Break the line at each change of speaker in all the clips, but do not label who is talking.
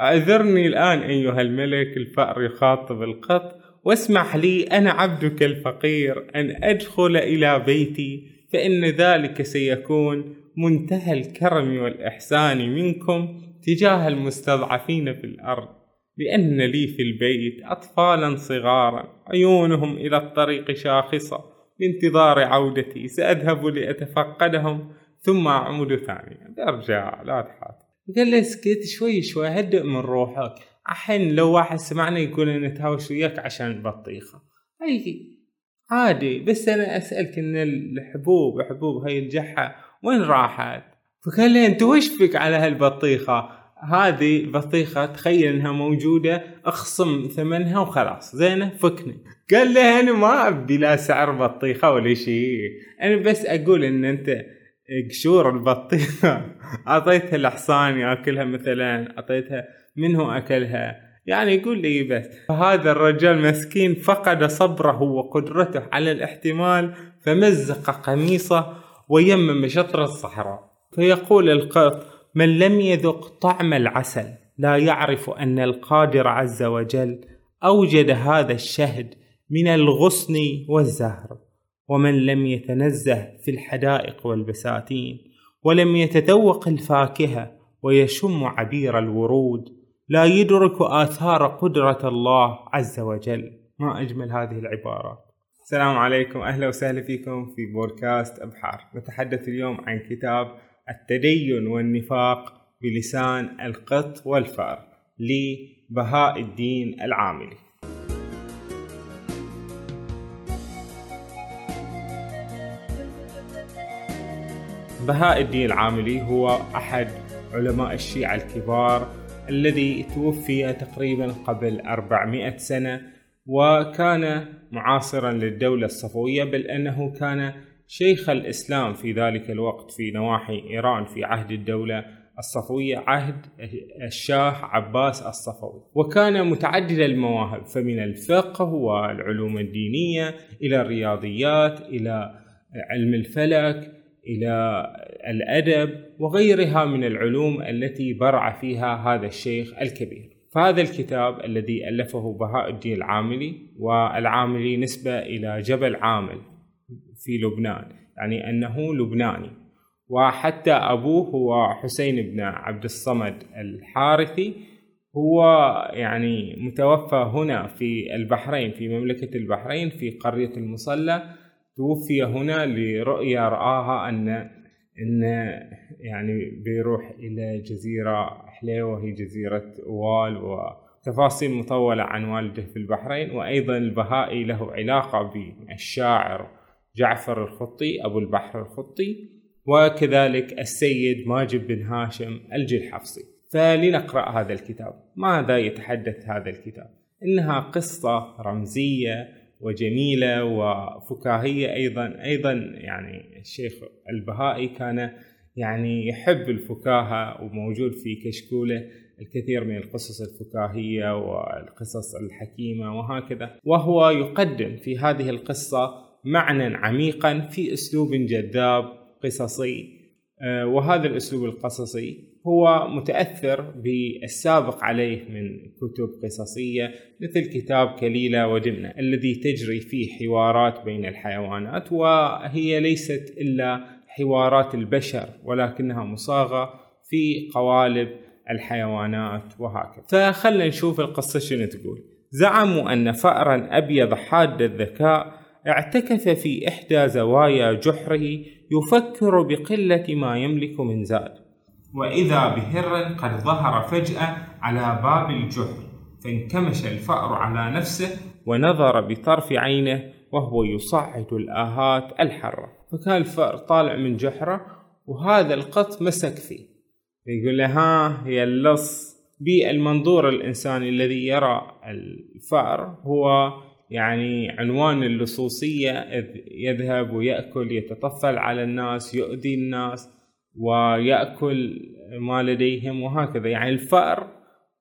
أعذرني الآن أيها الملك الفأر يخاطب القط واسمح لي أنا عبدك الفقير أن أدخل إلى بيتي فإن ذلك سيكون منتهى الكرم والإحسان منكم تجاه المستضعفين في الأرض. لأن لي في البيت أطفالا صغارا عيونهم إلى الطريق شاخصة. بانتظار عودتي سأذهب لأتفقدهم ثم أعود ثانيا. ارجع لا تحاتي قال له اسكت شوي شوي هدئ من روحك. الحين لو واحد سمعنا يقول نتهاوش وياك عشان بطيخة. أي عادي. بس أنا أسألك إن الحبوب حبوب هاي الجحة وين راحت؟ فقال لي أنت وش فيك على هالبطيخة؟ هذه البطيخة تخيل إنها موجودة أخصم ثمنها وخلاص. زينة؟ فكني. قال لي أنا ما أبي لا سعر بطيخة ولا شيء. أنا بس أقول إن أنت قشور البطيخة. أعطيتها الحصان ياكلها مثلا أعطيتها منه أكلها. يعني يقول لي بس. فهذا الرجال مسكين فقد صبره وقدرته على الاحتمال فمزق قميصه ويمم شطر الصحراء. فيقول القط من لم يذق طعم العسل لا يعرف أن القادر عز وجل أوجد هذا الشهد من الغصن والزهر. ومن لم يتنزه في الحدائق والبساتين ولم يتذوق الفاكهة ويشم عبير الورود لا يدرك آثار قدرة الله عز وجل. ما أجمل هذه العبارات السلام عليكم. أهلا وسهلا فيكم في بودكاست أبحار. نتحدث اليوم عن كتاب التدين والنفاق بلسان القط والفأر لبهاء الدين العاملي. بهاء الدين العاملي هو أحد علماء الشيعة الكبار الذي توفي تقريبا قبل 400 سنة وكان معاصرا للدولة الصفوية بل أنه كان شيخ الإسلام في ذلك الوقت في نواحي إيران في عهد الدولة الصفوية عهد الشاه عباس الصفوي. وكان متعدد المواهب فمن الفقه والعلوم الدينية إلى الرياضيات إلى علم الفلك إلى الأدب وغيرها من العلوم التي برع فيها هذا الشيخ الكبير. فهذا الكتاب الذي ألفه بهاء الدين العاملي والعاملي نسبة إلى جبل عامل في لبنان يعني أنه لبناني. وحتى أبوه هو حسين بن عبد الصمد الحارثي هو يعني متوفى هنا في البحرين في مملكة البحرين في قرية المصلى. توفي هنا لرؤيا رآها أن إن يعني بيروح إلى جزيرة حليوة هي جزيرة وال وتفاصيل مطولة عن والده في البحرين. وأيضا البهائي له علاقة بالشاعر جعفر الخطي أبو البحر الخطي وكذلك السيد ماجد بن هاشم الجلحفصي. فلنقرأ هذا الكتاب. ماذا يتحدث هذا الكتاب؟ إنها قصة رمزية وجميلة وفكاهية أيضا أيضا يعني الشيخ البهائي كان يعني يحب الفكاهة وموجود في كشكولة الكثير من القصص الفكاهية والقصص الحكيمة وهكذا. وهو يقدم في هذه القصة معنى عميقا في أسلوب جذاب قصصي آه، وهذا الأسلوب القصصي هو متأثر بالسابق عليه من كتب قصصية مثل كتاب كليلة ودمنة الذي تجري فيه حوارات بين الحيوانات وهي ليست إلا حوارات البشر ولكنها مصاغة في قوالب الحيوانات وهكذا. فخلنا نشوف القصة شنو تقول. زعموا أن فأرا أبيض حاد الذكاء اعتكف في إحدى زوايا جحره يفكر بقلة ما يملك من زاد. وإذا بهر قد ظهر فجأة على باب الجحر فانكمش الفأر على نفسه ونظر بطرف عينه وهو يصعد الآهات الحرة فكان الفأر طالع من جحره وهذا القط مسك فيه. يقول له ها يا اللص. بالمنظور الإنساني الذي يرى الفأر هو يعني عنوان اللصوصية إذ يذهب ويأكل يتطفل على الناس يؤذي الناس. ويأكل ما لديهم وهكذا. يعني الفأر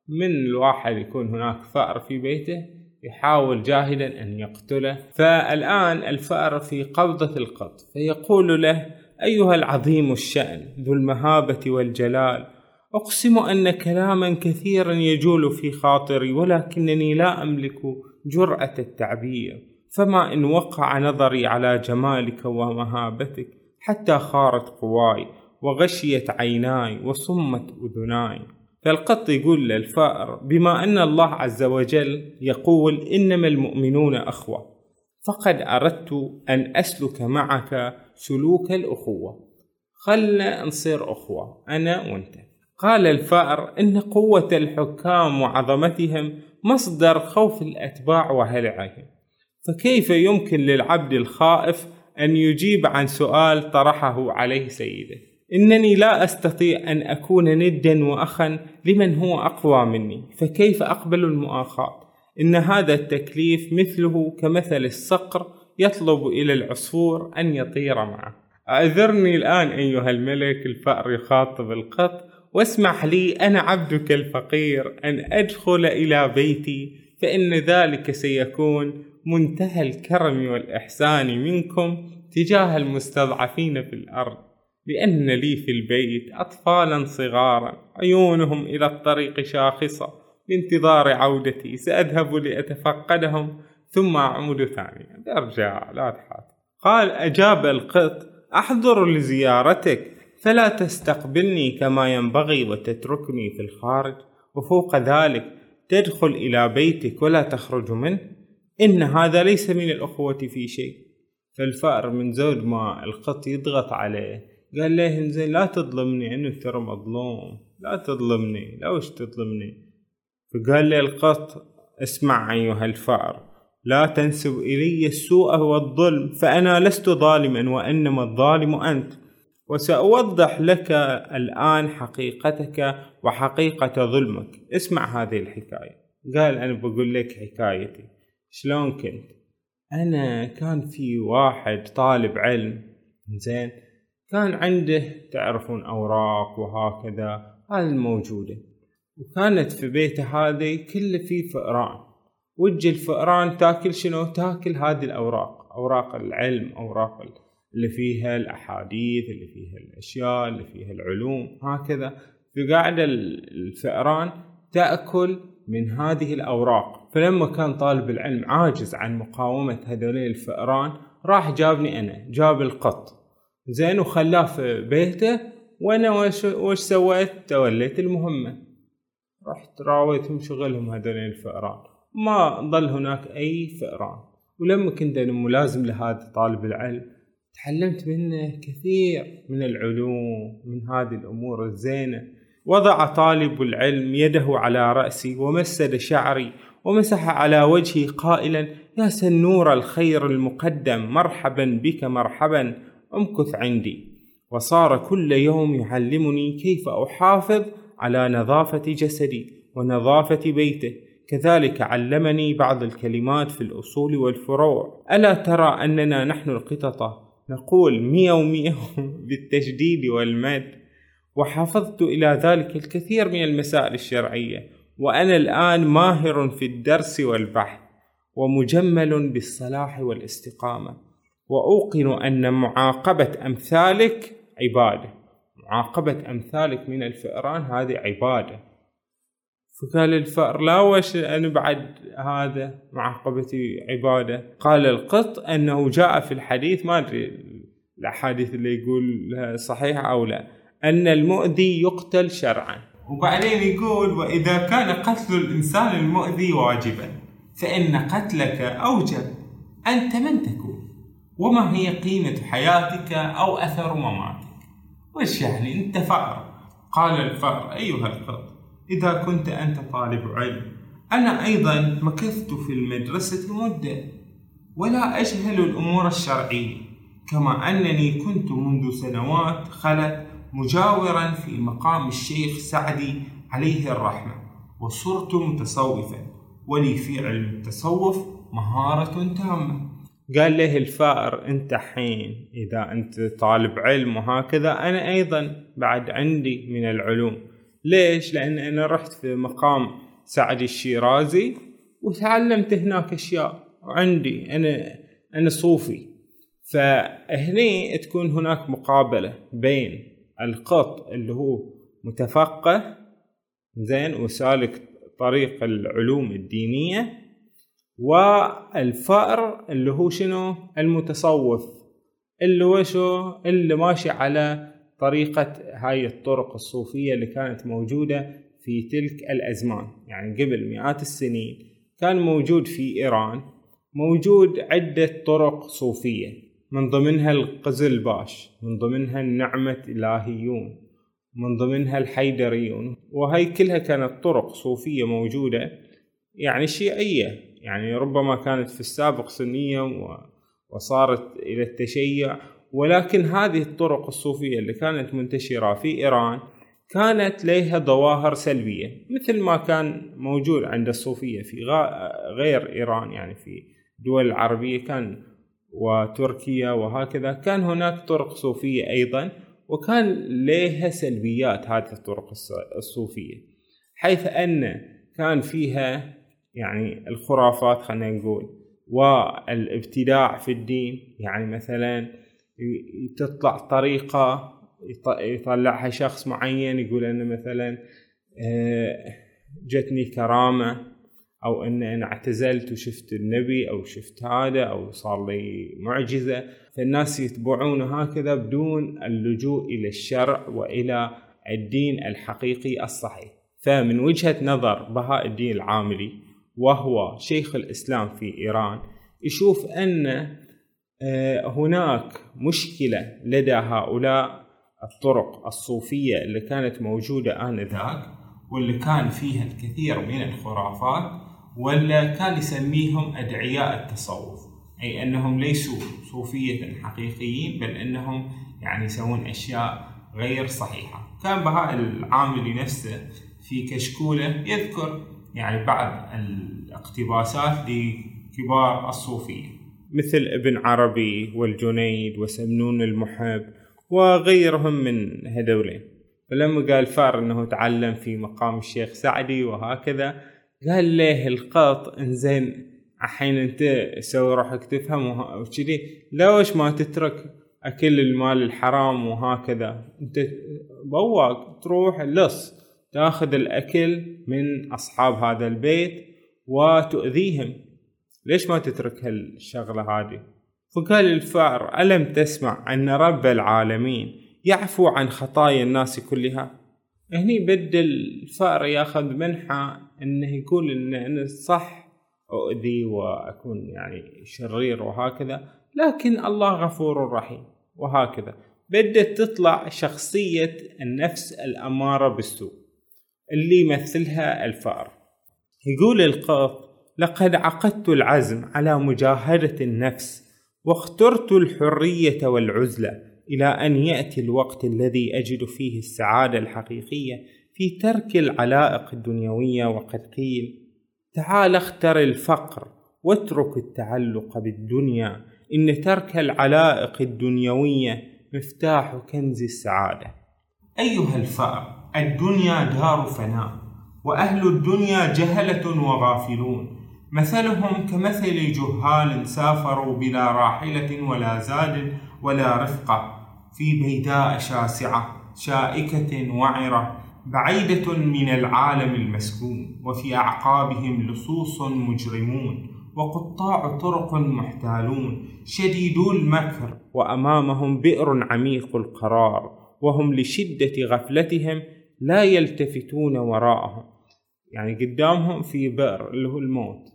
من الواحد يكون هناك فأر في بيته يحاول جاهدا أن يقتله. فالآن الفأر في قبضة القط فيقول له أيها العظيم الشأن ذو المهابة والجلال أقسم أن كلاما كثيرا يجول في خاطري ولكنني لا أملك جرأة التعبير فما إن وقع نظري على جمالك ومهابتك حتى خارت قواي وغشيت عيناي وصمت أذناي. فالقط يقول للفأر بما أن الله عز وجل يقول إنما المؤمنون أخوة فقد أردت أن أسلك معك سلوك الأخوة. خلنا نصير أخوة أنا وأنت. قال الفأر إن قوة الحكام وعظمتهم مصدر خوف الأتباع وهلعهم. فكيف يمكن للعبد الخائف أن يجيب عن سؤال طرحه عليه سيده؟ إنني لا أستطيع أن أكون ندا وأخا لمن هو أقوى مني فكيف أقبل المؤاخاة؟ إن هذا التكليف مثله كمثل الصقر يطلب إلى العصفور أن يطير معه. أعذرني الآن أيها الملك الفأر يخاطب القط واسمح لي أنا عبدك الفقير أن أدخل إلى بيتي فإن ذلك سيكون منتهى الكرم والإحسان منكم تجاه المستضعفين في الأرض. لأن لي في البيت أطفالا صغارا عيونهم إلى الطريق شاخصة. بانتظار عودتي سأذهب لأتفقدهم ثم أعود ثانيا. أرجع لا تحاتي قال أجاب القط أحضر لزيارتك. فلا تستقبلني كما ينبغي وتتركني في الخارج. وفوق ذلك تدخل إلى بيتك ولا تخرج منه. إن هذا ليس من الأخوة في شيء. فالفأر من زود ما القط يضغط عليه. قال له انزين؟ لا تظلمني أنا ترى مظلوم. لا تظلمني. لا وش تظلمني؟ فقال لي القط اسمع أيها الفأر لا تنسب إلي السوء والظلم فأنا لست ظالما وإنما الظالم أنت. وسأوضح لك الآن حقيقتك وحقيقة ظلمك. اسمع هذه الحكاية. قال أنا بقول لك حكايتي. شلون كنت؟ أنا كان في واحد طالب علم زين كان عنده تعرفون أوراق وهكذا هذه الموجودة وكانت في بيته هذه كله فيه فئران. وجه الفئران تاكل شنو؟ تاكل هذه الأوراق. أوراق العلم أوراق اللي فيها الأحاديث اللي فيها الأشياء اللي فيها العلوم هكذا. فقاعدة الفئران تأكل من هذه الأوراق. فلما كان طالب العلم عاجز عن مقاومة هذول الفئران راح جابني أنا جاب القط. زين وخلاه في بيته. وأنا وش, وش سويت؟ توليت المهمة. رحت راويتهم شغلهم هذول الفئران. ما ظل هناك أي فئران. ولما كنت أنا ملازم لهذا طالب العلم تعلمت منه كثير من العلوم من هذه الأمور الزينة. وضع طالب العلم يده على رأسي ومسد شعري ومسح على وجهي قائلا يا سنور الخير المقدم مرحبا بك مرحبا. امكث عندي. وصار كل يوم يعلمني كيف أحافظ على نظافة جسدي ونظافة بيته. كذلك علمني بعض الكلمات في الأصول والفروع. ألا ترى أننا نحن القطط؟ نقول مية ومية بالتشديد والمد. وحافظت إلى ذلك الكثير من المسائل الشرعية. وأنا الآن ماهر في الدرس والبحث. ومجمل بالصلاح والاستقامة. وأوقن أن معاقبة أمثالك عبادة. معاقبة أمثالك من الفئران هذه عبادة. فقال الفأر لا وش أنا بعد هذا معاقبتي عبادة؟ قال القط أنه جاء في الحديث ما أدري الأحاديث اللي يقول صحيحة أو لا أن المؤذي يقتل شرعا. وبعدين يقول وإذا كان قتل الإنسان المؤذي واجبا فإن قتلك أوجب أنت من تكون وما هي قيمة حياتك أو أثر مماتك؟ وش يعني؟ أنت فأر قال الفأر أيها القط إذا كنت أنت طالب علم أنا أيضا مكثت في المدرسة مدة ولا أجهل الأمور الشرعية كما أنني كنت منذ سنوات خلت مجاورا في مقام الشيخ سعدي عليه الرحمة وصرت متصوفا ولي في علم التصوف مهارة تامة. قال له الفائر أنت حين إذا أنت طالب علم وهكذا أنا أيضا بعد عندي من العلوم ليش؟ لأن أنا رحت في مقام سعد الشيرازي وتعلمت هناك أشياء وعندي أنا أنا صوفي فهني تكون هناك مقابلة بين القط اللي هو متفقه زين وسالك طريق العلوم الدينية والفأر اللي هو شنو؟ المتصوف. اللي هو شو؟ اللي ماشي على طريقة هاي الطرق الصوفية اللي كانت موجودة في تلك الأزمان. يعني قبل مئات السنين كان موجود في إيران موجود عدة طرق صوفية من ضمنها القزلباش من ضمنها النعمة إلهيون من ضمنها الحيدريون. وهي كلها كانت طرق صوفية موجودة يعني شيعية. يعني ربما كانت في السابق سنية وصارت إلى التشيع ولكن هذه الطرق الصوفية اللي كانت منتشرة في إيران كانت لها ظواهر سلبية مثل ما كان موجود عند الصوفية في غير إيران يعني في دول العربية كان وتركيا وهكذا كان هناك طرق صوفية أيضا وكان لها سلبيات هذه الطرق الصوفية حيث أن كان فيها يعني الخرافات خلينا نقول والابتداع في الدين يعني مثلا تطلع طريقة يطلعها شخص معين يقول أنه مثلا آه، جتني كرامة أو أن أنا اعتزلت وشفت النبي أو شفت هذا أو صار لي معجزة. فالناس يتبعونه هكذا بدون اللجوء إلى الشرع وإلى الدين الحقيقي الصحيح. فمن وجهة نظر بهاء الدين العاملي وهو شيخ الإسلام في إيران يشوف أن آه، هناك مشكلة لدى هؤلاء الطرق الصوفية اللي كانت موجودة آنذاك واللي كان فيها الكثير من الخرافات ولا كان يسميهم أدعياء التصوف. أي أنهم ليسوا صوفية حقيقيين بل أنهم يعني يسوون أشياء غير صحيحة. كان بهاء العاملي نفسه في كشكولة يذكر يعني بعض الاقتباسات لكبار الصوفية. مثل ابن عربي والجنيد وسمنون المحب وغيرهم من هذولين. فلما قال فار إنه تعلم في مقام الشيخ سعدي وهكذا قال له القط؟ إنزين الحين أنت سوي روحك تفهم وكذي. ليش ما تترك أكل المال الحرام وهكذا؟ أنت بواق تروح لص. تاخذ الأكل من أصحاب هذا البيت وتؤذيهم. ليش ما تترك هالشغلة هذه؟ فقال الفأر ألم تسمع أن رب العالمين يعفو عن خطايا الناس كلها؟ هني بدل الفأر ياخذ منحة إنه يقول إن أنا صح أؤذي وأكون يعني شرير وهكذا لكن الله غفور رحيم وهكذا. بدت تطلع شخصية النفس الأمارة بالسوء. اللي يمثلها الفأر. يقول القط لقد عقدت العزم على مجاهدة النفس واخترت الحرية والعزلة إلى أن يأتي الوقت الذي أجد فيه السعادة الحقيقية في ترك العلائق الدنيوية وقد قيل تعال اختر الفقر واترك التعلق بالدنيا إن ترك العلائق الدنيوية مفتاح كنز السعادة. أيها الفأر الدنيا دار فناء وأهل الدنيا جهلة وغافلون. مثلهم كمثل جهال سافروا بلا راحلة ولا زاد ولا رفقة في بيداء شاسعة شائكة وعرة بعيدة من العالم المسكون وفي أعقابهم لصوص مجرمون وقطاع طرق محتالون شديدو المكر وأمامهم بئر عميق القرار وهم لشدة غفلتهم لا يلتفتون وراءهم. يعني قدامهم في بئر اللي هو الموت.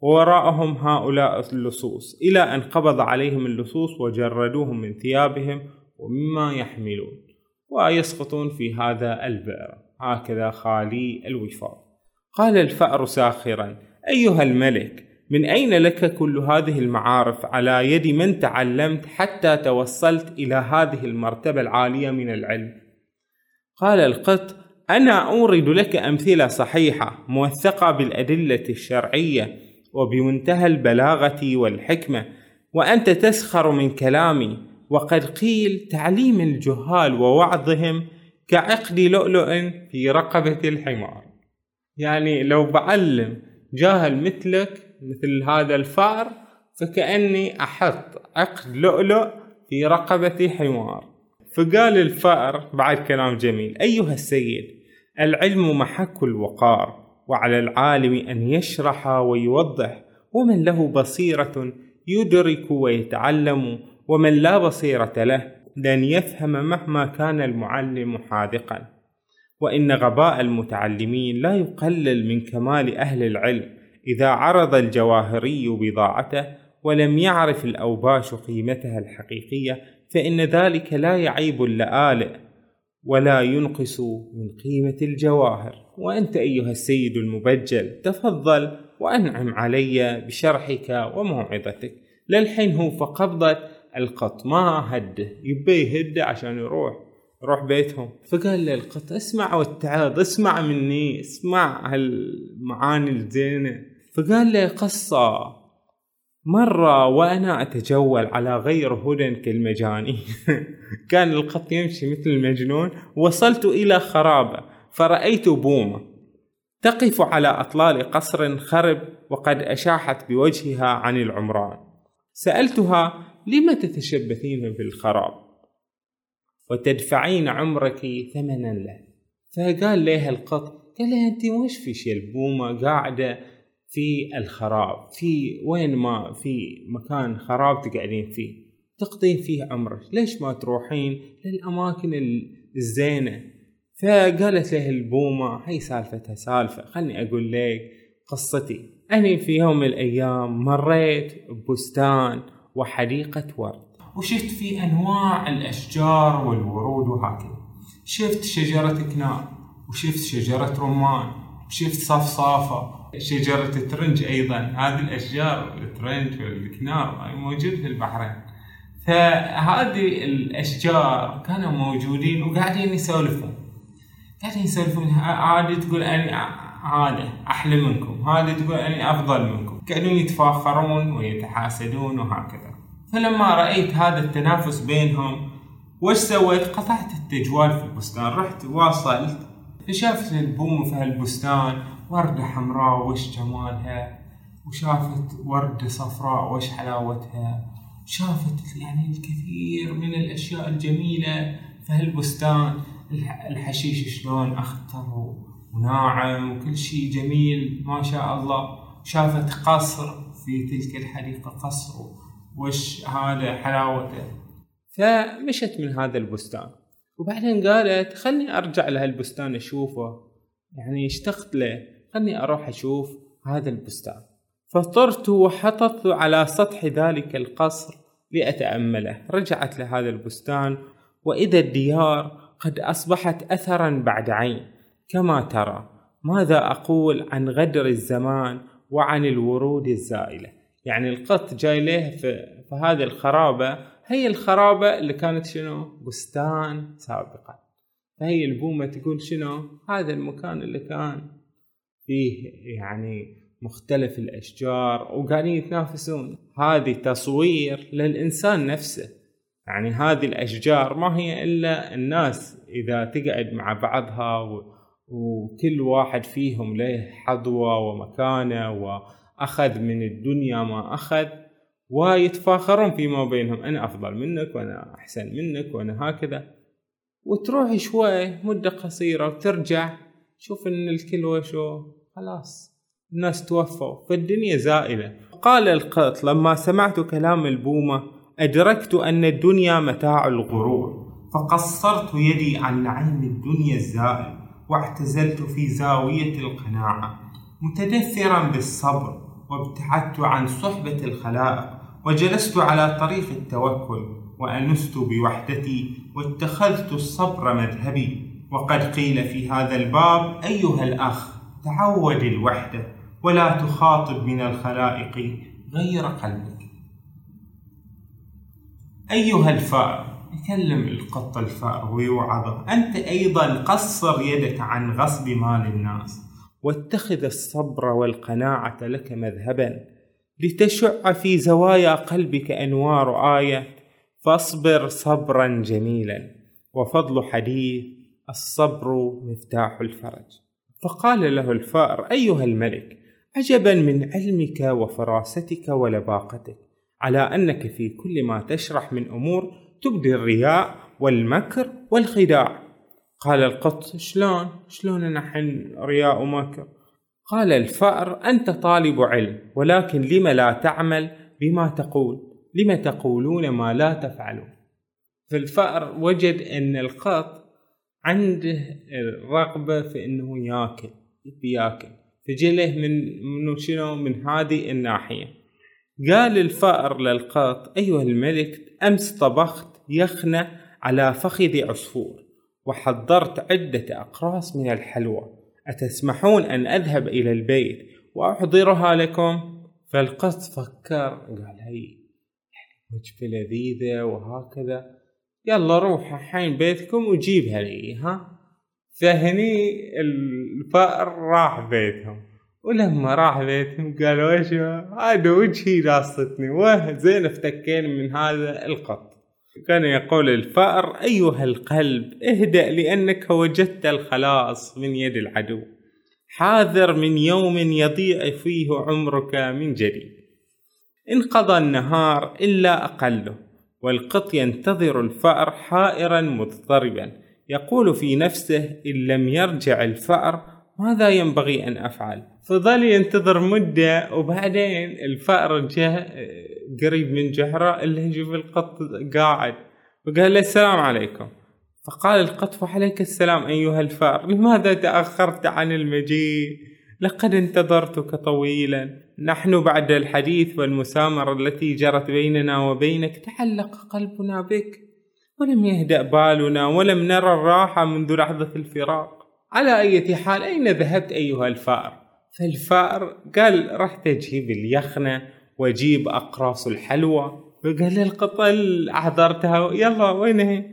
ووراءهم هؤلاء اللصوص. إلى أن قبض عليهم اللصوص وجردوهم من ثيابهم ومما يحملون. ويسقطون في هذا البئر. هكذا خالي الوفاق. قال الفأر ساخرا. أيها الملك من أين لك كل هذه المعارف على يد من تعلمت حتى توصلت إلى هذه المرتبة العالية من العلم؟ قال القط أنا أورد لك أمثلة صحيحة موثقة بالأدلة الشرعية وبمنتهى البلاغة والحكمة وأنت تسخر من كلامي وقد قيل تعليم الجهال ووعظهم كعقد لؤلؤ في رقبة الحمار. يعني لو بعلم جاهل مثلك مثل هذا الفار فكأني أحط عقد لؤلؤ في رقبة حمار. فقال الفأر بعد كلام جميل أيها السيد العلم محك الوقار وعلى العالم أن يشرح ويوضح ومن له بصيرة يدرك ويتعلم ومن لا بصيرة له لن يفهم مهما كان المعلم حاذقا. وإن غباء المتعلمين لا يقلل من كمال أهل العلم إذا عرض الجواهري بضاعته ولم يعرف الأوباش قيمتها الحقيقية فإن ذلك لا يعيب اللآلئ ولا ينقص من قيمة الجواهر. وأنت أيها السيد المبجل تفضل وأنعم علي بشرحك وموعظتك. للحين هو فقبضة القط. ما هده يبي يهده عشان يروح. يروح بيتهم. فقال له القط اسمع واتعظ اسمع مني اسمع هالمعاني الزينة. فقال له قصة. مرة وأنا أتجول على غير هدى كالمجاني كان القط يمشي مثل المجنون وصلت إلى خرابة فرأيت بومة تقف على أطلال قصر خرب وقد أشاحت بوجهها عن العمران. سألتها لم تتشبثين بالخراب؟ وتدفعين عمرك ثمنا له. فقال لها القط قال لها أنت وش في البومة قاعدة في الخراب في وين ما في مكان خراب تقعدين فيه تقضين فيه عمرك ليش ما تروحين للأماكن الزينة؟ فقالت له البومة هي سالفتها سالفة خلني أقول لك قصتي. أنا في يوم من الأيام مريت ببستان وحديقة ورد وشفت في أنواع الأشجار والورود وهكذا. شفت شجرة كنار وشفت شجرة رمان وشفت صفصافة شجرة الترنج أيضا. هذه الأشجار الترنج والكنار موجود في البحرين. فهذه الأشجار كانوا موجودين وقاعدين يسولفون. قاعدين يسولفون. هذه تقول أنا هذا أحلى منكم. هذه تقول أنا أفضل منكم. قاعدين يتفاخرون ويتحاسدون وهكذا. فلما رأيت هذا التنافس بينهم وش سويت؟ قطعت التجوال في البستان. رحت واصلت فشافت البومة في هالبستان. وردة حمراء وش جمالها وشافت وردة صفراء وش حلاوتها شافت يعني الكثير من الأشياء الجميلة في هالبستان الحشيش شلون أخضر وناعم وكل شيء جميل ما شاء الله. شافت قصر في تلك الحديقة قصر وش هذا حلاوته. فمشت من هذا البستان وبعدين قالت خلني أرجع لهالبستان أشوفه. يعني اشتقت له خلني أروح أشوف هذا البستان. فطرت وحطت على سطح ذلك القصر لأتأمله. رجعت لهذا البستان وإذا الديار قد أصبحت أثرا بعد عين. كما ترى ماذا أقول عن غدر الزمان وعن الورود الزائلة؟ يعني القط جاي له في, في هذه الخرابة. هي الخرابة اللي كانت شنو؟ بستان سابقا. فهي البومة تقول شنو؟ هذا المكان اللي كان فيه يعني مختلف الأشجار وقاعدين يتنافسون. هذه تصوير للإنسان نفسه. يعني هذه الأشجار ما هي إلا الناس إذا تقعد مع بعضها و... وكل واحد فيهم له حظوة ومكانة وأخذ من الدنيا ما أخذ. ويتفاخرون فيما بينهم. أنا أفضل منك وأنا أحسن منك وأنا هكذا. وتروح شوي مدة قصيرة وترجع شوف إن الكل وشو خلاص الناس توفوا فالدنيا زائلة. قال القط لما سمعت كلام البومة أدركت أن الدنيا متاع الغرور فقصرت يدي عن نعيم الدنيا الزائل واعتزلت في زاوية القناعة متدثرا بالصبر وابتعدت عن صحبة الخلائق وجلست على طريق التوكل وأنست بوحدتي واتخذت الصبر مذهبي. وقد قيل في هذا الباب أيها الأخ تعود الوحدة ولا تخاطب من الخلائق غير قلبك. أيها الفأر يكلم القط الفأر ويوعظه. أنت أيضا قصر يدك عن غصب مال الناس. واتخذ الصبر والقناعة لك مذهبا. لتشع في زوايا قلبك أنوار آية فاصبر صبرا جميلا وفضل حديث الصبر مفتاح الفرج. فقال له الفأر أيها الملك عجبا من علمك وفراستك ولباقتك على أنك في كل ما تشرح من أمور تبدي الرياء والمكر والخداع. قال القط شلون؟ شلون نحن رياء ومكر؟ قال الفأر أنت طالب علم ولكن لم لا تعمل بما تقول؟ لم تقولون ما لا تفعلون؟ فالفأر وجد أن القط عنده الرغبة في أنه ياكل ياكل. فجله من من شنو؟ من هذه الناحية. قال الفأر للقط أيها الملك أمس طبخت يخنة على فخذ عصفور وحضرت عدة أقراص من الحلوى. أتسمحون أن أذهب إلى البيت وأحضرها لكم؟ فالقط فكر قال هي وجبة لذيذة وهكذا. يلا روح الحين بيتكم وجيبها لي ها؟ فهني الفأر راح بيتهم. ولما راح بيتهم قالوا إيش هذا وجهي لاصتني واه زين افتكينا من هذا القط. كان يقول الفأر أيها القلب اهدأ لأنك وجدت الخلاص من يد العدو. حاذر من يوم يضيع فيه عمرك من جديد. انقضى النهار إلا أقله والقط ينتظر الفأر حائرا مضطربا يقول في نفسه إن لم يرجع الفأر ماذا ينبغي أن أفعل؟ فظل ينتظر مدة وبعدين الفأر جاء قريب من جحره اللي يشوف القط قاعد. وقال له السلام عليكم. فقال القط وعليك السلام أيها الفأر لماذا تأخرت عن المجيء؟ لقد انتظرتك طويلا. نحن بعد الحديث والمسامرة التي جرت بيننا وبينك تعلق قلبنا بك ولم يهدأ بالنا ولم نرى الراحة منذ لحظة الفراق. على أي حال أين ذهبت أيها الفأر؟ فالفأر قال رحت أجيب اليخنة واجيب أقراص الحلوى. فقال القطل احضرتها يلا وين هي؟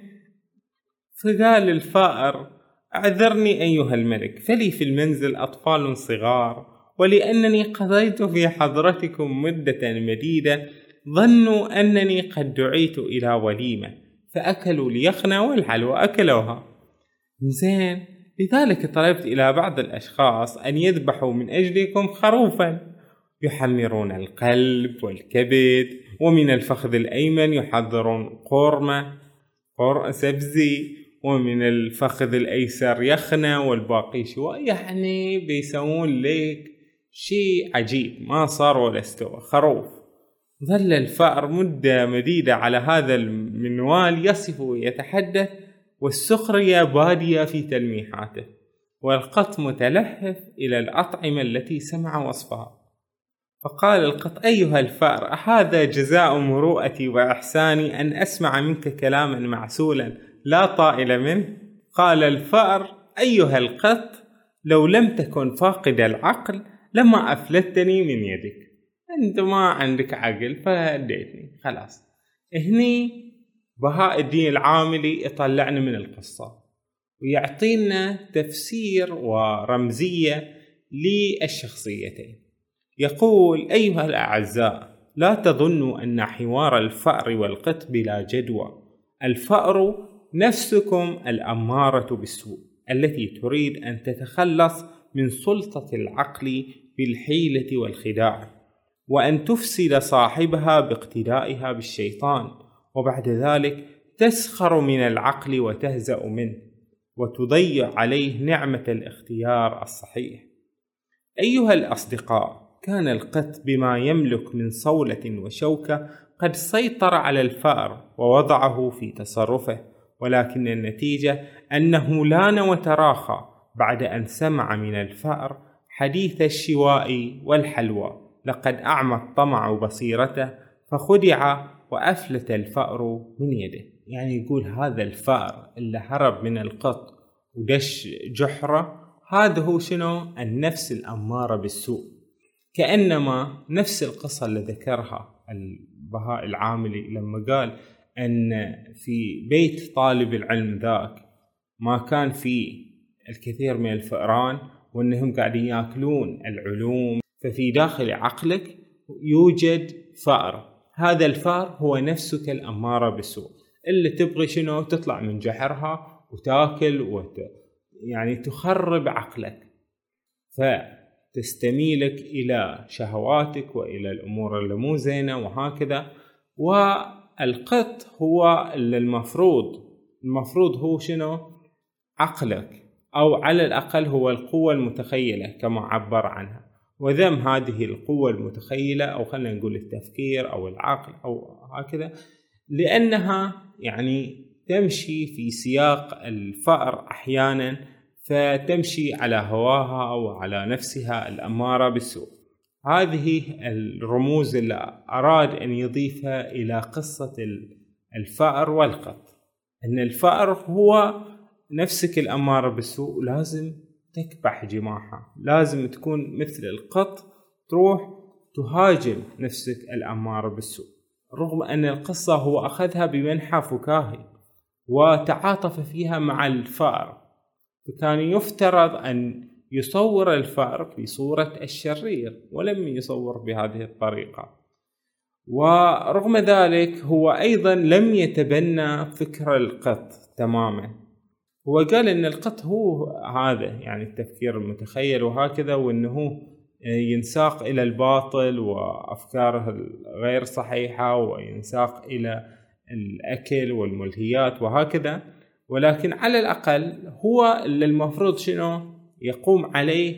فقال الفائر أعذرني أيها الملك فلي في المنزل أطفال صغار ولأنني قضيت في حضرتكم مدة مديدة ظنوا أنني قد دعيت إلى وليمة فأكلوا اليخنة والحلوى أكلوها. زين لذلك طلبت إلى بعض الأشخاص أن يذبحوا من أجلكم خروفا. يحمرون القلب والكبد ومن الفخذ الأيمن يحضرون قرمة قر سبزي ومن الفخذ الأيسر يخنة والباقي شو يعني بيسوون لك شيء عجيب ما صار ولا استوى خروف. ظل الفأر مدة مديدة على هذا المنوال يصف ويتحدث والسخرية بادية في تلميحاته والقط متلهف إلى الأطعمة التي سمع وصفها. فقال القط أيها الفأر أهذا جزاء مروءتي وإحساني أن أسمع منك كلاما معسولا لا طائل منه؟ قال الفأر أيها القط لو لم تكن فاقد العقل لما أفلتني من يدك. أنت ما عندك عقل فهديتني. خلاص. هني بهاء الدين العاملي يطلعنا من القصة ويعطينا تفسير ورمزية للشخصيتين. يقول أيها الأعزاء لا تظنوا أن حوار الفأر والقط بلا جدوى. الفأر نفسكم الأمارة بالسوء التي تريد أن تتخلص من سلطة العقل بالحيلة والخداع وأن تفسد صاحبها باقتدائها بالشيطان وبعد ذلك تسخر من العقل وتهزأ منه وتضيع عليه نعمة الاختيار الصحيح. أيها الأصدقاء كان القط بما يملك من صولة وشوكة قد سيطر على الفأر ووضعه في تصرفه ولكن النتيجة أنه لأن وتراخى بعد أن سمع من الفأر حديث الشواء والحلوى لقد أعمى الطمع بصيرته فخدع وأفلت الفأر من يده. يعني يقول هذا الفأر اللي هرب من القط ودش جحره هذا هو شنو؟ النفس الأمارة بالسوء. كأنما نفس القصة اللي ذكرها البهاء العاملي لما قال أن في بيت طالب العلم ذاك ما كان في الكثير من الفئران وأنهم قاعدين يأكلون العلوم. ففي داخل عقلك يوجد فأر. هذا الفأر هو نفسك الأمارة بالسوء. اللي تبغي شنو؟ تطلع من جحرها وتأكل وت... يعني تخرب عقلك. ف تستميلك إلى شهواتك وإلى الأمور اللي مو زينة وهكذا. والقط هو اللي المفروض. المفروض هو شنو؟ عقلك. أو على الأقل هو القوة المتخيلة كما عبر عنها. وذم هذه القوة المتخيلة أو خلينا نقول التفكير أو العقل أو هكذا لأنها يعني تمشي في سياق الفأر أحيانا فتمشي على هواها أو على نفسها الأمارة بالسوء. هذه الرموز اللي أراد أن يضيفها إلى قصة الفأر والقط. أن الفأر هو نفسك الأمارة بالسوء لازم تكبح جماحها لازم تكون مثل القط تروح تهاجم نفسك الأمارة بالسوء. رغم أن القصة هو أخذها بمنحى فكاهي وتعاطف فيها مع الفأر فكان يفترض أن يصور الفأر في صورة الشرير ولم يصور بهذه الطريقة. ورغم ذلك هو أيضا لم يتبنى فكر القط تماما. هو قال إن القط هو هذا يعني التفكير المتخيل وهكذا وإنه ينساق إلى الباطل وأفكاره الغير صحيحة وينساق إلى الأكل والملهيات وهكذا. ولكن على الأقل هو اللي المفروض شنو؟ يقوم عليه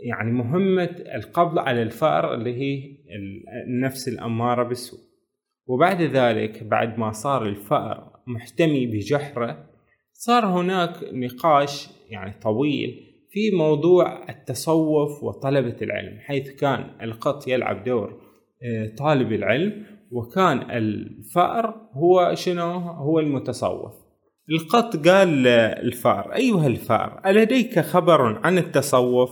يعني مهمة القبض على الفأر اللي هي النفس الأمارة بالسوء. وبعد ذلك بعد ما صار الفأر محتمي بجحره صار هناك نقاش يعني طويل في موضوع التصوف وطلبة العلم حيث كان القط يلعب دور آه، طالب العلم وكان الفأر هو شنو؟ هو المتصوف القط قال للفأر أيها الفأر ألديك خبر عن التصوف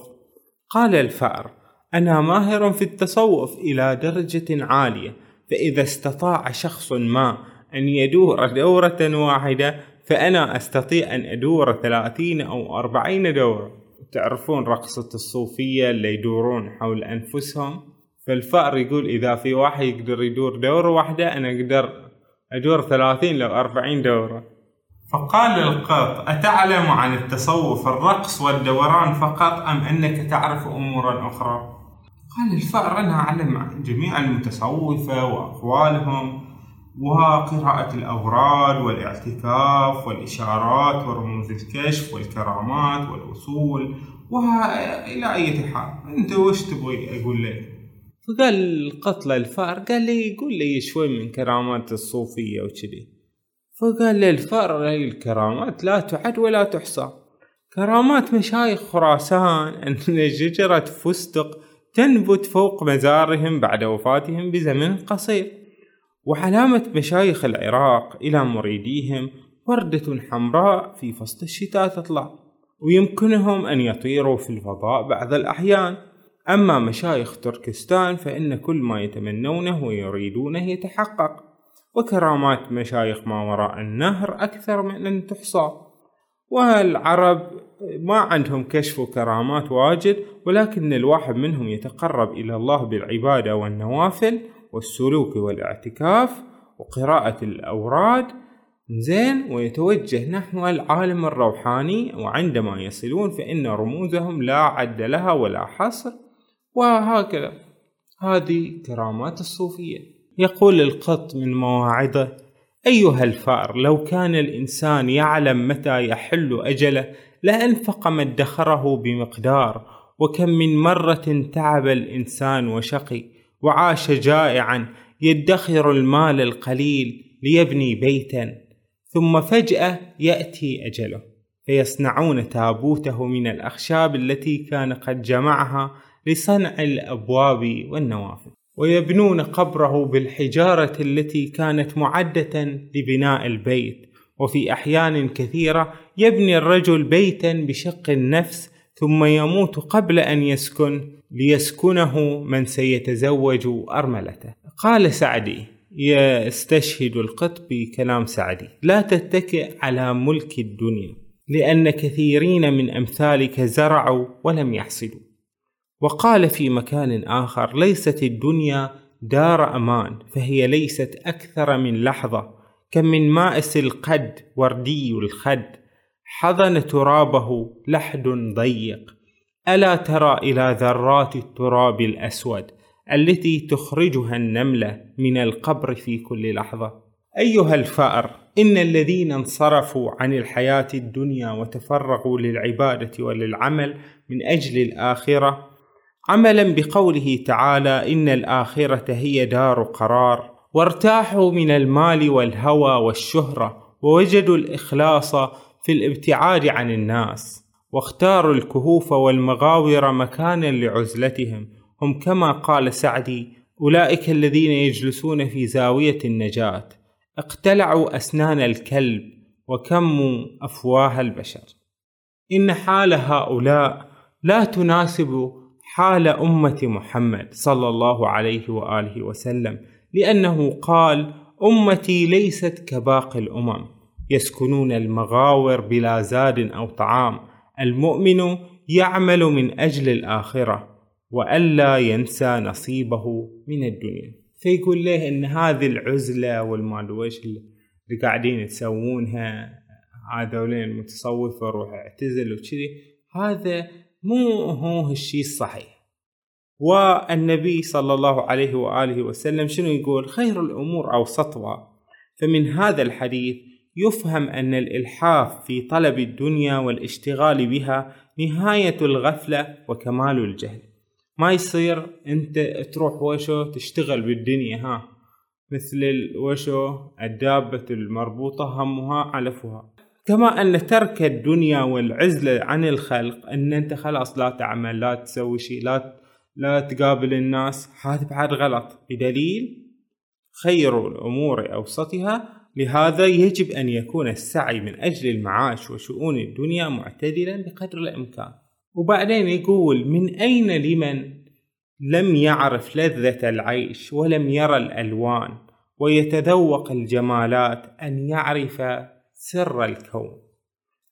قال الفأر أنا ماهر في التصوف إلى درجة عالية فإذا استطاع شخص ما أن يدور دورة واحدة فأنا أستطيع أن أدور ثلاثين أو أربعين دورة. تعرفون رقصة الصوفية اللي يدورون حول أنفسهم؟ فالفأر يقول إذا في واحد يقدر يدور دورة واحدة أنا أقدر أدور ثلاثين لو أربعين دورة.
فقال القط أتعلم عن التصوف الرقص والدوران فقط أم أنك تعرف أمورا أخرى؟ قال الفأر أنا أعلم جميع المتصوفة وأقوالهم وقراءة الأوراد والاعتكاف والإشارات ورموز الكشف والكرامات والوصول وإلى أي حال. أنت وش تبغي أقول لك؟
فقال القتلة الفار قال لي قول لي شوي من كرامات الصوفية وكذي. فقال لي الفار هاي الكرامات لا تعد ولا تحصى. كرامات مشايخ خراسان أن شجرة فستق تنبت فوق مزارهم بعد وفاتهم بزمن قصير. وعلامة مشايخ العراق إلى مريديهم وردة حمراء في فصل الشتاء تطلع ويمكنهم أن يطيروا في الفضاء بعض الأحيان. أما مشايخ تركستان فإن كل ما يتمنونه ويريدونه يتحقق وكرامات مشايخ ما وراء النهر أكثر من أن تحصى. والعرب ما عندهم كشف وكرامات واجد ولكن الواحد منهم يتقرب إلى الله بالعبادة والنوافل والسلوك والاعتكاف وقراءة الأوراد. زين ويتوجه نحو العالم الروحاني وعندما يصلون فإن رموزهم لا عد لها ولا حصر وهكذا. هذه كرامات الصوفية. يقول القط من مواعظه أيها الفأر لو كان الإنسان يعلم متى يحل أجله لأنفق ما ادخره بمقدار وكم من مرة تعب الإنسان وشقي. وعاش جائعا يدخر المال القليل ليبني بيتا ثم فجأة يأتي أجله فيصنعون تابوته من الأخشاب التي كان قد جمعها لصنع الأبواب والنوافذ ويبنون قبره بالحجارة التي كانت معدة لبناء البيت وفي أحيان كثيرة يبني الرجل بيتا بشق النفس ثم يموت قبل أن يسكن ليسكنه من سيتزوج أرملته. قال سعدي يستشهد القط بكلام سعدي لا تتكئ على ملك الدنيا لأن كثيرين من أمثالك زرعوا ولم يحصدوا. وقال في مكان آخر ليست الدنيا دار أمان فهي ليست أكثر من لحظة كم من مائس القد وردي الخد حضن ترابه لحد ضيق. ألا ترى إلى ذرات التراب الأسود التي تخرجها النملة من القبر في كل لحظة؟ أيها الفأر إن الذين انصرفوا عن الحياة الدنيا وتفرغوا للعبادة وللعمل من أجل الآخرة عملا بقوله تعالى إن الآخرة هي دار قرار وارتاحوا من المال والهوى والشهرة ووجدوا الإخلاص في الابتعاد عن الناس. واختاروا الكهوف والمغاور مكانا لعزلتهم. هم كما قال سعدي أولئك الذين يجلسون في زاوية النجاة. اقتلعوا أسنان الكلب وكموا أفواه البشر. إن حال هؤلاء لا تناسب حال أمة محمد صلى الله عليه وآله وسلم لأنه قال أمتي ليست كباقي الأمم. يسكنون المغاور بلا زاد أو طعام. المؤمن يعمل من أجل الآخرة وألا ينسى نصيبه من الدنيا. فيقول له إن هذه العزلة والمال وش اللي قاعدين تسوونها هذولين المتصوفة روح اعتزل وكذي. هذا مو هو الشيء الصحيح. والنبي صلى الله عليه وآله وسلم شنو يقول؟ خير الأمور أوسطها. فمن هذا الحديث يفهم أن الإلحاف في طلب الدنيا والاشتغال بها نهاية الغفلة وكمال الجهل. ما يصير أنت تروح وشو تشتغل بالدنيا ها؟ مثل وشو الدابة المربوطة همها علفها. كما أن ترك الدنيا والعزلة عن الخلق أن أنت خلاص لا تعمل لا تسوي شيء لا لا تقابل الناس هذا بعد غلط. بدليل خير الأمور أوسطها لهذا يجب أن يكون السعي من أجل المعاش وشؤون الدنيا معتدلا بقدر الإمكان. وبعدين يقول من أين لمن لم يعرف لذة العيش ولم يرى الألوان ويتذوق الجمالات أن يعرف سر الكون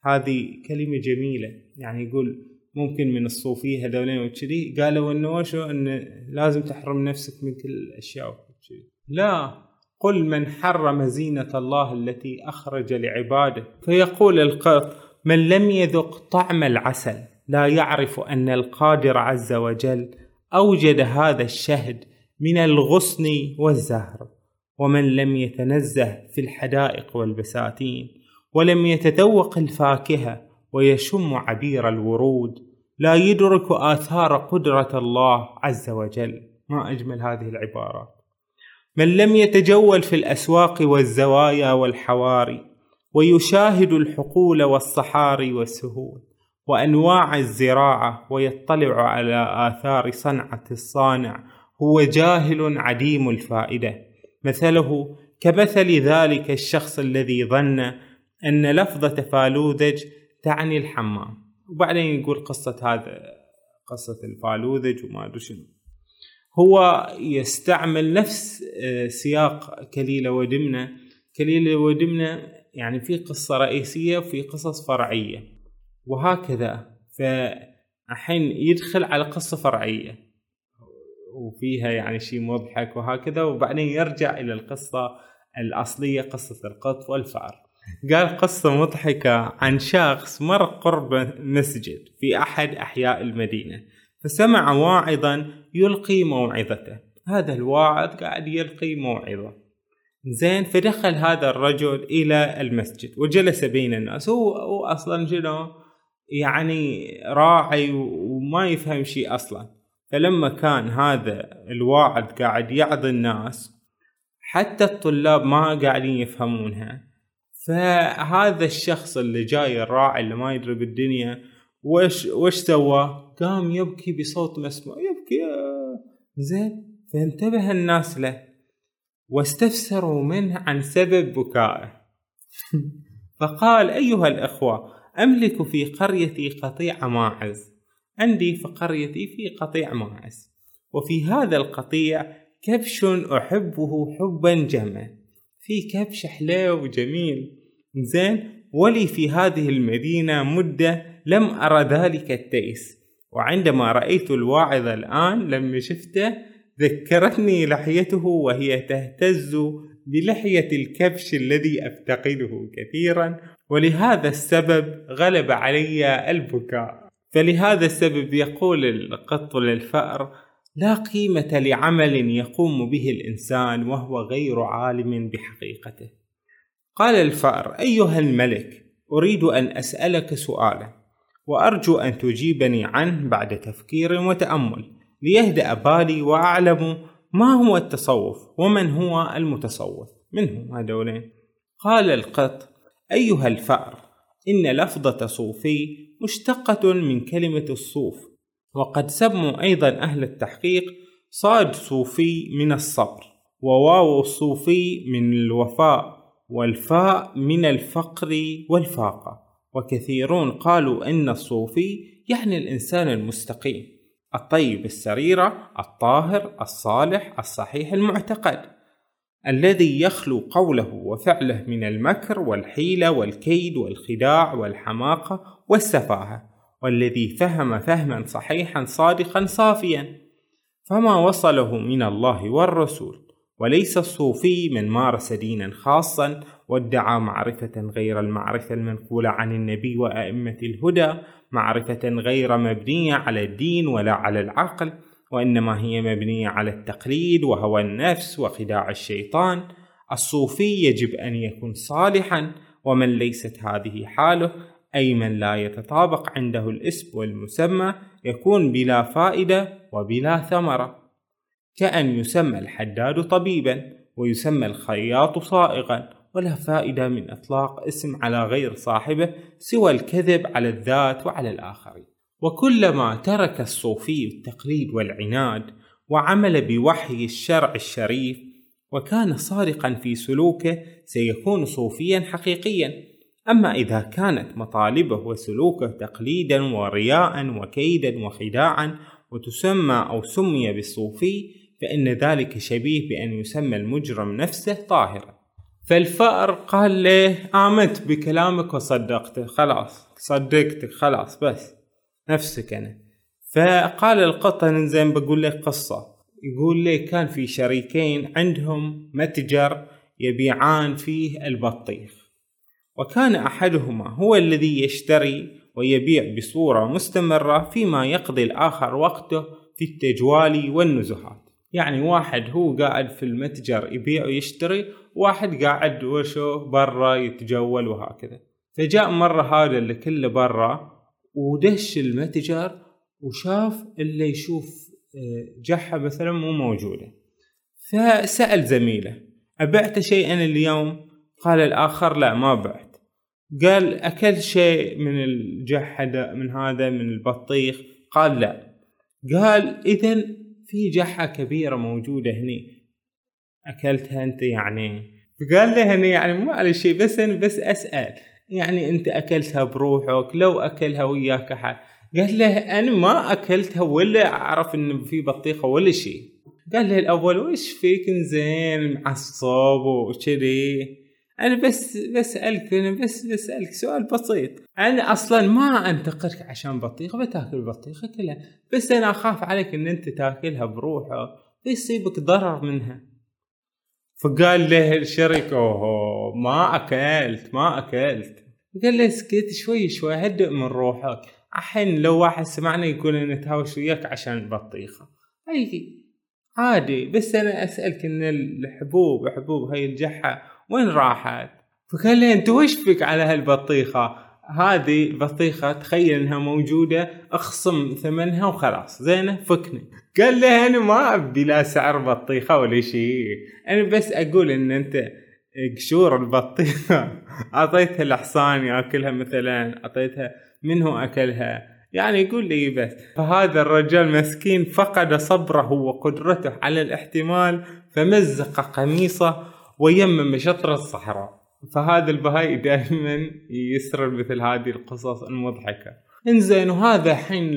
هذه كلمة جميلة. يعني يقول ممكن من الصوفية هذولين وكذي قالوا إنه وشو انه لازم تحرم نفسك من كل الأشياء وكذي. لا. قل من حرم زينة الله التي أخرج لعباده. فيقول القط من لم يذق طعم العسل لا يعرف أن القادر عز وجل أوجد هذا الشهد من الغصن والزهر. ومن لم يتنزه في الحدائق والبساتين ولم يتذوق الفاكهة ويشم عبير الورود لا يدرك آثار قدرة الله عز وجل. ما أجمل هذه العبارات من لم يتجول في الأسواق والزوايا والحواري ويشاهد الحقول والصحاري والسهول وأنواع الزراعة ويطلع على آثار صنعة الصانع هو جاهل عديم الفائدة. مثله كمثل ذلك الشخص الذي ظن أن لفظة فالوذج تعني الحمام. وبعدين يقول قصة هذا قصة الفالوذج وما أدري شنو. هو يستعمل نفس آه، سياق كليلة ودمنة. كليلة ودمنة يعني في قصة رئيسية وفي قصص فرعية وهكذا. فالحين يدخل على قصة فرعية وفيها يعني شيء مضحك وهكذا وبعدين يرجع إلى القصة الأصلية قصة القط والفأر. قال قصة مضحكة عن شخص مر قرب مسجد في أحد أحياء المدينة. فسمع واعظا يلقي موعظته. هذا الواعظ قاعد يلقي موعظة. زين فدخل هذا الرجل إلى المسجد وجلس بين الناس. هو, هو أصلا شنو؟ يعني راعي وما يفهم شيء أصلا. فلما كان هذا الواعظ قاعد يعظ الناس حتى الطلاب ما قاعدين يفهمونها. فهذا الشخص اللي جاي الراعي اللي ما يدري بالدنيا وش وش سوى؟ قام يبكي بصوت مسموع. يبكي زين. فانتبه الناس له. واستفسروا منه عن سبب بكائه. فقال أيها الأخوة أملك في قريتي قطيع ماعز. عندي في قريتي في قطيع ماعز. وفي هذا القطيع كبش أحبه حبا جما في كبش حلو وجميل زين ولي في هذه المدينة مدة لم أرى ذلك التيس. وعندما رأيت الواعظ الآن لما شفته ذكرتني لحيته وهي تهتز بلحية الكبش الذي أفتقده كثيرا ولهذا السبب غلب علي البكاء. فلهذا السبب يقول القط للفأر لا قيمة لعمل يقوم به الإنسان وهو غير عالم بحقيقته. قال الفأر أيها الملك أريد أن أسألك سؤالا. وأرجو أن تجيبني عنه بعد تفكير وتأمل ليهدأ بالي وأعلم ما هو التصوف ومن هو المتصوف. من هم هذولين قال القط أيها الفأر إن لفظة صوفي مشتقة من كلمة الصوف وقد سموا أيضا أهل التحقيق صاد صوفي من الصبر وواو الصوفي من الوفاء والفاء من الفقر والفاقة. وكثيرون قالوا أن الصوفي يعني الإنسان المستقيم الطيب السريرة الطاهر الصالح الصحيح المعتقد الذي يخلو قوله وفعله من المكر والحيلة والكيد والخداع والحماقة والسفاهة والذي فهم فهما صحيحا صادقا صافيا. فما وصله من الله والرسول وليس الصوفي من مارس دينا خاصا وادعى معرفة غير المعرفة المنقولة عن النبي وأئمة الهدى معرفة غير مبنية على الدين ولا على العقل وإنما هي مبنية على التقليد وهوى النفس وخداع الشيطان. الصوفي يجب أن يكون صالحا ومن ليست هذه حاله أي من لا يتطابق عنده الاسم والمسمى يكون بلا فائدة وبلا ثمرة. كأن يسمى الحداد طبيبا ويسمى الخياط صائغا ولا فائدة من إطلاق اسم على غير صاحبه سوى الكذب على الذات وعلى الآخرين. وكلما ترك الصوفي التقليد والعناد وعمل بوحي الشرع الشريف وكان صادقا في سلوكه سيكون صوفيا حقيقيا. أما إذا كانت مطالبه وسلوكه تقليدا ورياء وكيدا وخداعا وتسمى أو سمي بالصوفي فإن ذلك شبيه بأن يسمى المجرم نفسه طاهرا. فالفأر قال له آمنت بكلامك وصدقته خلاص صدقتك خلاص بس نفسك أنا. فقال القطن زين بقول لك قصة. يقول لي كان في شريكين عندهم متجر يبيعان فيه البطيخ. وكان أحدهما هو الذي يشتري ويبيع بصورة مستمرة فيما يقضي الآخر وقته في التجوال والنزهات. يعني واحد هو قاعد في المتجر يبيع ويشتري واحد قاعد وشو برا يتجول وهكذا. فجاء مرة هذا اللي كله برا ودش المتجر وشاف اللي يشوف آه، جحة مثلا مو موجودة. فسأل زميله أبعت شيئا اليوم؟ قال الآخر لا ما بعت. قال أكل شيء من الجحة من هذا من البطيخ؟ قال لا. قال إذا في جحة كبيرة موجودة هني. أكلتها أنت يعني؟ فقال له هني يعني مو على شيء بس أنا بس أسأل. يعني أنت أكلتها بروحك؟ لو أكلها وياك أحد. قال له أنا ما أكلتها ولا أعرف إن في بطيخة ولا شيء. قال له الأول وش فيك؟ زين معصب وكذي. أنا بس بسألك أنا بس بسألك سؤال بسيط. أنا أصلا ما أنتقدك عشان بطيخة بتأكل بطيخة كلها. بس أنا أخاف عليك إن أنت تأكلها بروحه يصيبك ضرر منها. فقال له الشريك اوه ما أكلت ما أكلت. قال له اسكت شوي شوي هدئ من روحك. الحين لو واحد سمعنا يقول أنا تهاوش وياك عشان بطيخة. أي عادي. بس أنا أسألك إن الحبوب حبوب هاي الجحه وين راحت؟ فقال لي أنت وش فيك على هالبطيخة؟ هذه البطيخه تخيل إنها موجودة أخصم ثمنها وخلاص. زينة فكني. قال له أنا ما ابي لا سعر بطيخة ولا شيء أنا بس أقول إن أنت قشور البطيخة. أعطيتها الحصان ياكلها مثلا أعطيتها منه أكلها؟ يعني يقول لي بس. فهذا الرجال مسكين فقد صبره وقدرته على الاحتمال فمزق قميصه ويمم شطر الصحراء. فهذا البهاي دائما يسرد مثل هذه القصص المضحكة. إنزين وهذا حين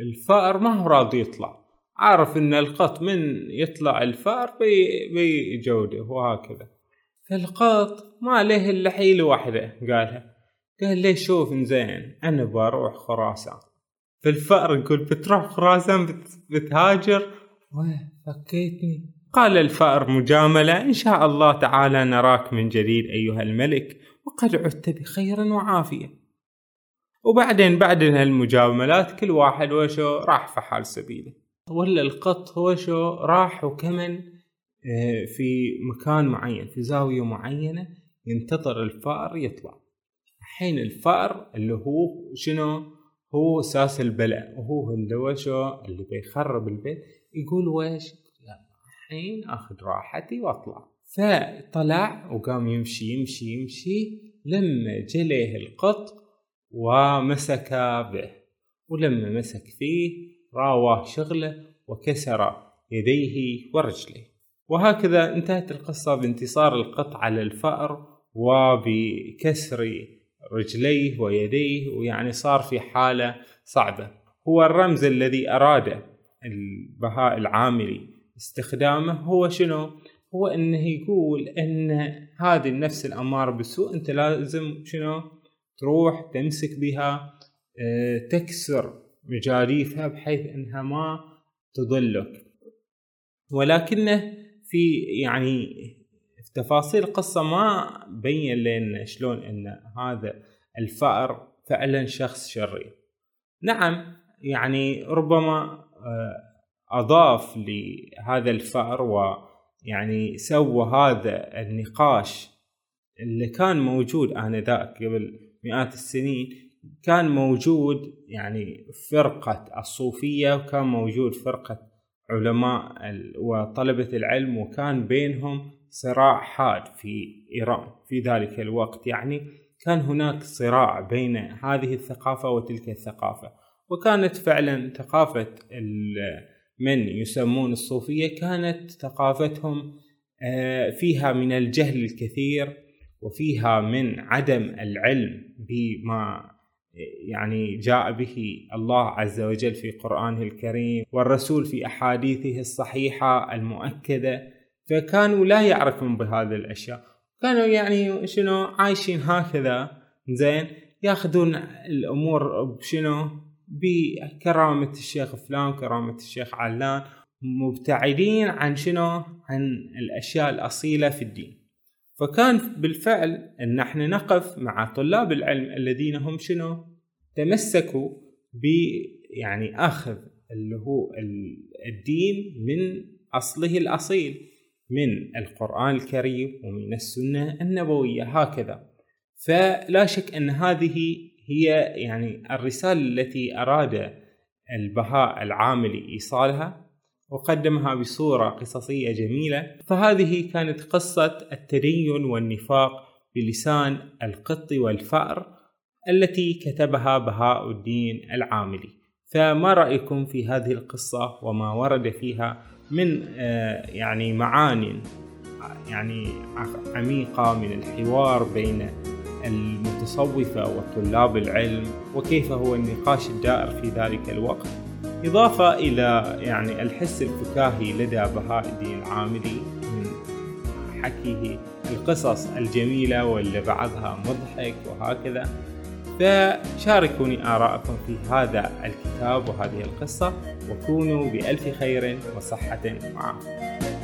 الفأر ما هو راضي يطلع. عارف إن القط من يطلع الفأر بيجوده وهكذا. فالقط ما عليه إلا حيلة واحدة قالها. قال لي شوف زين أنا بروح خراسان. فالفأر يقول بتروح خراسان بتهاجر؟ ويه فكيتني. قال الفأر مجاملة إن شاء الله تعالى نراك من جديد أيها الملك وقد عدت بخير وعافية. وبعدين بعد هالمجاملات كل واحد وشو راح في حال سبيله. ولا القط وشو راح وكمن آه، في مكان معين في زاوية معينة ينتظر الفأر يطلع. الحين الفأر اللي هو شنو؟ هو أساس البلاء وهو اللي وشو اللي بيخرب البيت يقول ويش؟ الحين آخذ راحتي وأطلع. فطلع وقام يمشي يمشي يمشي لما جليه القط ومسك به ولما مسك فيه راواه شغله وكسر يديه ورجليه وهكذا انتهت القصة بانتصار القط على الفأر وبكسر رجليه ويديه ويعني صار في حالة صعبة هو الرمز الذي أراد البهاء العاملي استخدامه هو شنو؟ هو إنه يقول إن هذه النفس الأمارة بالسوء أنت لازم شنو؟ تروح تمسك بها آه، تكسر مجاريفها بحيث إنها ما تضلك. ولكنه في يعني في تفاصيل القصة ما بين لنا شلون إن هذا الفأر فعلا شخص شرير نعم يعني ربما آه، أضاف لهذا الفأر ويعني سوى هذا النقاش اللي كان موجود آنذاك قبل مئات السنين كان موجود يعني فرقة الصوفية وكان موجود فرقة علماء وطلبة العلم وكان بينهم صراع حاد في إيران في ذلك الوقت. يعني كان هناك صراع بين هذه الثقافة وتلك الثقافة. وكانت فعلا ثقافة من يسمون الصوفية كانت ثقافتهم آه، فيها من الجهل الكثير وفيها من عدم العلم بما يعني جاء به الله عز وجل في قرآنه الكريم والرسول في أحاديثه الصحيحة المؤكدة فكانوا لا يعرفون بهذه الأشياء. كانوا يعني شنو عايشين هكذا زين ياخذون الأمور بشنو؟ بكرامة الشيخ فلان كرامة الشيخ علان مبتعدين عن شنو؟ عن الأشياء الأصيلة في الدين. فكان بالفعل أن إحنا نقف مع طلاب العلم الذين هم شنو؟ تمسكوا ب يعني أخذ اللي هو الدين من أصله الأصيل من القرآن الكريم ومن السنة النبوية هكذا. فلا شك أن هذه هي يعني الرسالة التي أراد البهاء العاملي ايصالها وقدمها بصورة قصصية جميلة. فهذه كانت قصة التدين والنفاق بلسان القط والفأر. التي كتبها بهاء الدين العاملي. فما رأيكم في هذه القصة وما ورد فيها من آه، يعني معان يعني عميقة من الحوار بين المتصوفة وطلاب العلم وكيف هو النقاش الدائر في ذلك الوقت؟ إضافة إلى يعني الحس الفكاهي لدى بهاء الدين العاملي من حكيه القصص الجميلة واللي بعضها مضحك وهكذا. فشاركوني آراءكم في هذا الكتاب وهذه القصة وكونوا بألف خير وصحة وعافية